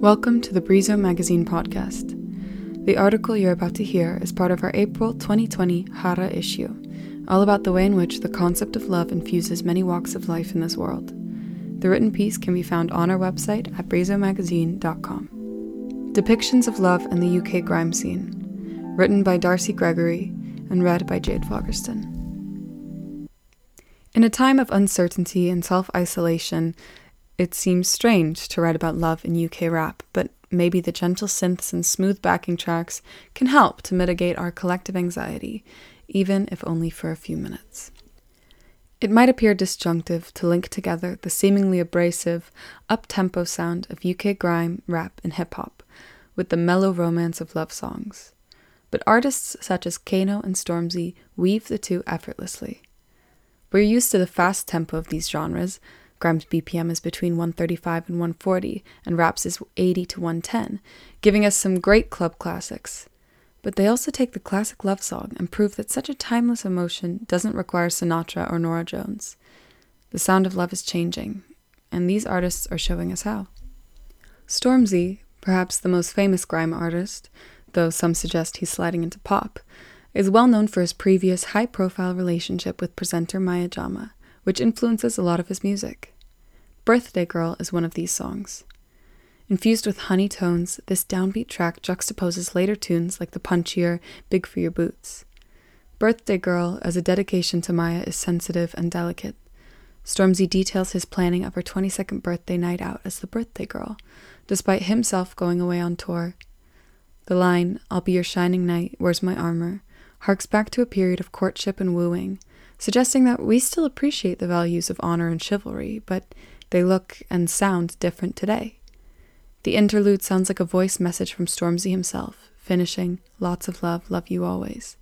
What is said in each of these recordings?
Welcome to the Brizo Magazine podcast. The article you're about to hear is part of our April 2020 Hara issue, all about the way in which the concept of love infuses many walks of life in this world. The written piece can be found on our website at brizomagazine.com. Depictions of Love in the UK Grime Scene, written by Darcy Gregory and read by Jade Fogerston. In a time of uncertainty and self isolation, it seems strange to write about love in UK rap, but maybe the gentle synths and smooth backing tracks can help to mitigate our collective anxiety, even if only for a few minutes. It might appear disjunctive to link together the seemingly abrasive, up tempo sound of UK grime, rap, and hip hop with the mellow romance of love songs. But artists such as Kano and Stormzy weave the two effortlessly. We're used to the fast tempo of these genres, Grime's BPM is between 135 and 140, and Rap's is 80 to 110, giving us some great club classics. But they also take the classic love song and prove that such a timeless emotion doesn't require Sinatra or Norah Jones. The sound of love is changing, and these artists are showing us how. Stormzy, perhaps the most famous grime artist, though some suggest he's sliding into pop, is well known for his previous high profile relationship with presenter Maya Jama which influences a lot of his music. Birthday Girl is one of these songs. Infused with honey tones, this downbeat track juxtaposes later tunes like the punchier Big for Your Boots. Birthday Girl, as a dedication to Maya, is sensitive and delicate. Stormzy details his planning of her 22nd birthday night out as the birthday girl, despite himself going away on tour. The line, I'll be your shining knight, where's my armor, harks back to a period of courtship and wooing, suggesting that we still appreciate the values of honor and chivalry, but they look and sound different today. The interlude sounds like a voice message from Stormzy himself, finishing, Lots of love, love you always.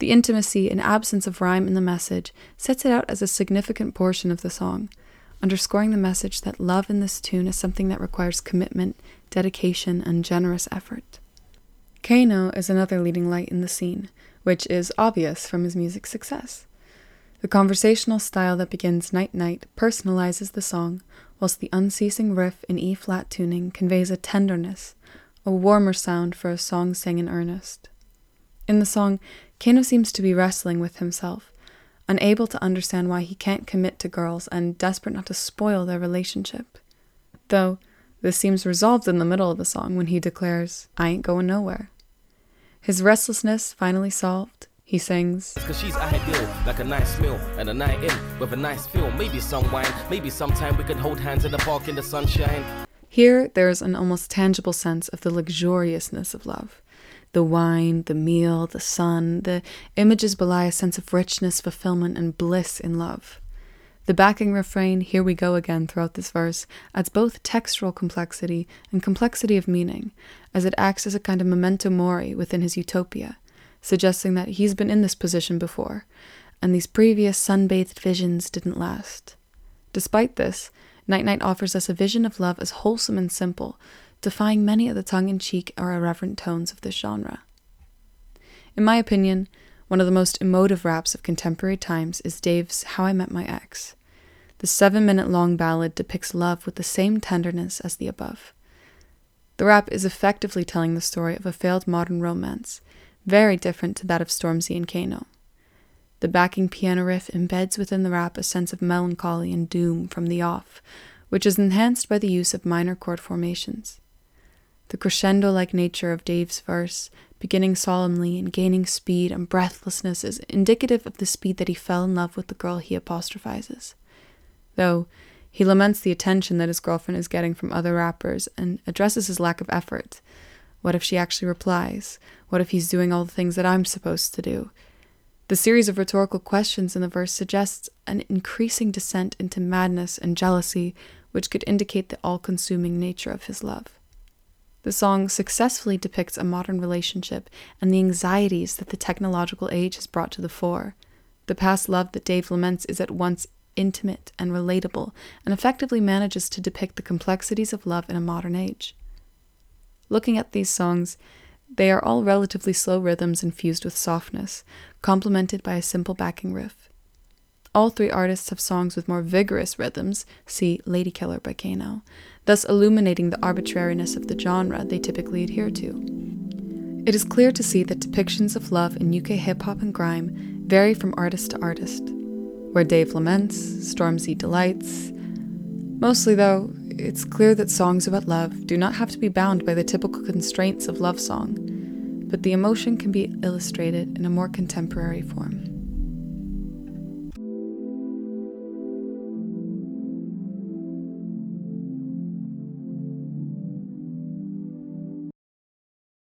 The intimacy and absence of rhyme in the message sets it out as a significant portion of the song, underscoring the message that love in this tune is something that requires commitment, dedication, and generous effort. Kano is another leading light in the scene, which is obvious from his music success. The conversational style that begins Night Night personalizes the song, whilst the unceasing riff in E flat tuning conveys a tenderness, a warmer sound for a song sang in earnest. In the song, Kano seems to be wrestling with himself, unable to understand why he can't commit to girls and desperate not to spoil their relationship. Though, this seems resolved in the middle of the song when he declares, I ain't going nowhere. His restlessness finally solved, he sings. Cause she's ideal, like a nice meal and a night in with a nice feel. Maybe some wine, maybe sometime we could hold hands in the park in the sunshine. Here, there's an almost tangible sense of the luxuriousness of love. The wine, the meal, the sun, the images belie a sense of richness, fulfillment, and bliss in love. The backing refrain, Here We Go Again, throughout this verse, adds both textural complexity and complexity of meaning, as it acts as a kind of memento mori within his utopia, suggesting that he's been in this position before, and these previous sun-bathed visions didn't last. Despite this, Night Night offers us a vision of love as wholesome and simple, defying many of the tongue-in-cheek or irreverent tones of this genre. In my opinion, one of the most emotive raps of contemporary times is Dave's How I Met My Ex. The seven minute long ballad depicts love with the same tenderness as the above. The rap is effectively telling the story of a failed modern romance, very different to that of Stormzy and Kano. The backing piano riff embeds within the rap a sense of melancholy and doom from the off, which is enhanced by the use of minor chord formations. The crescendo like nature of Dave's verse, beginning solemnly and gaining speed and breathlessness, is indicative of the speed that he fell in love with the girl he apostrophizes. Though he laments the attention that his girlfriend is getting from other rappers and addresses his lack of effort, what if she actually replies? What if he's doing all the things that I'm supposed to do? The series of rhetorical questions in the verse suggests an increasing descent into madness and jealousy, which could indicate the all consuming nature of his love. The song successfully depicts a modern relationship and the anxieties that the technological age has brought to the fore. The past love that Dave laments is at once intimate and relatable, and effectively manages to depict the complexities of love in a modern age. Looking at these songs, they are all relatively slow rhythms infused with softness, complemented by a simple backing riff. All three artists have songs with more vigorous rhythms, see Ladykiller by Kano, thus illuminating the arbitrariness of the genre they typically adhere to. It is clear to see that depictions of love in UK hip hop and grime vary from artist to artist. Where Dave laments, Stormzy delights. Mostly, though, it's clear that songs about love do not have to be bound by the typical constraints of love song, but the emotion can be illustrated in a more contemporary form.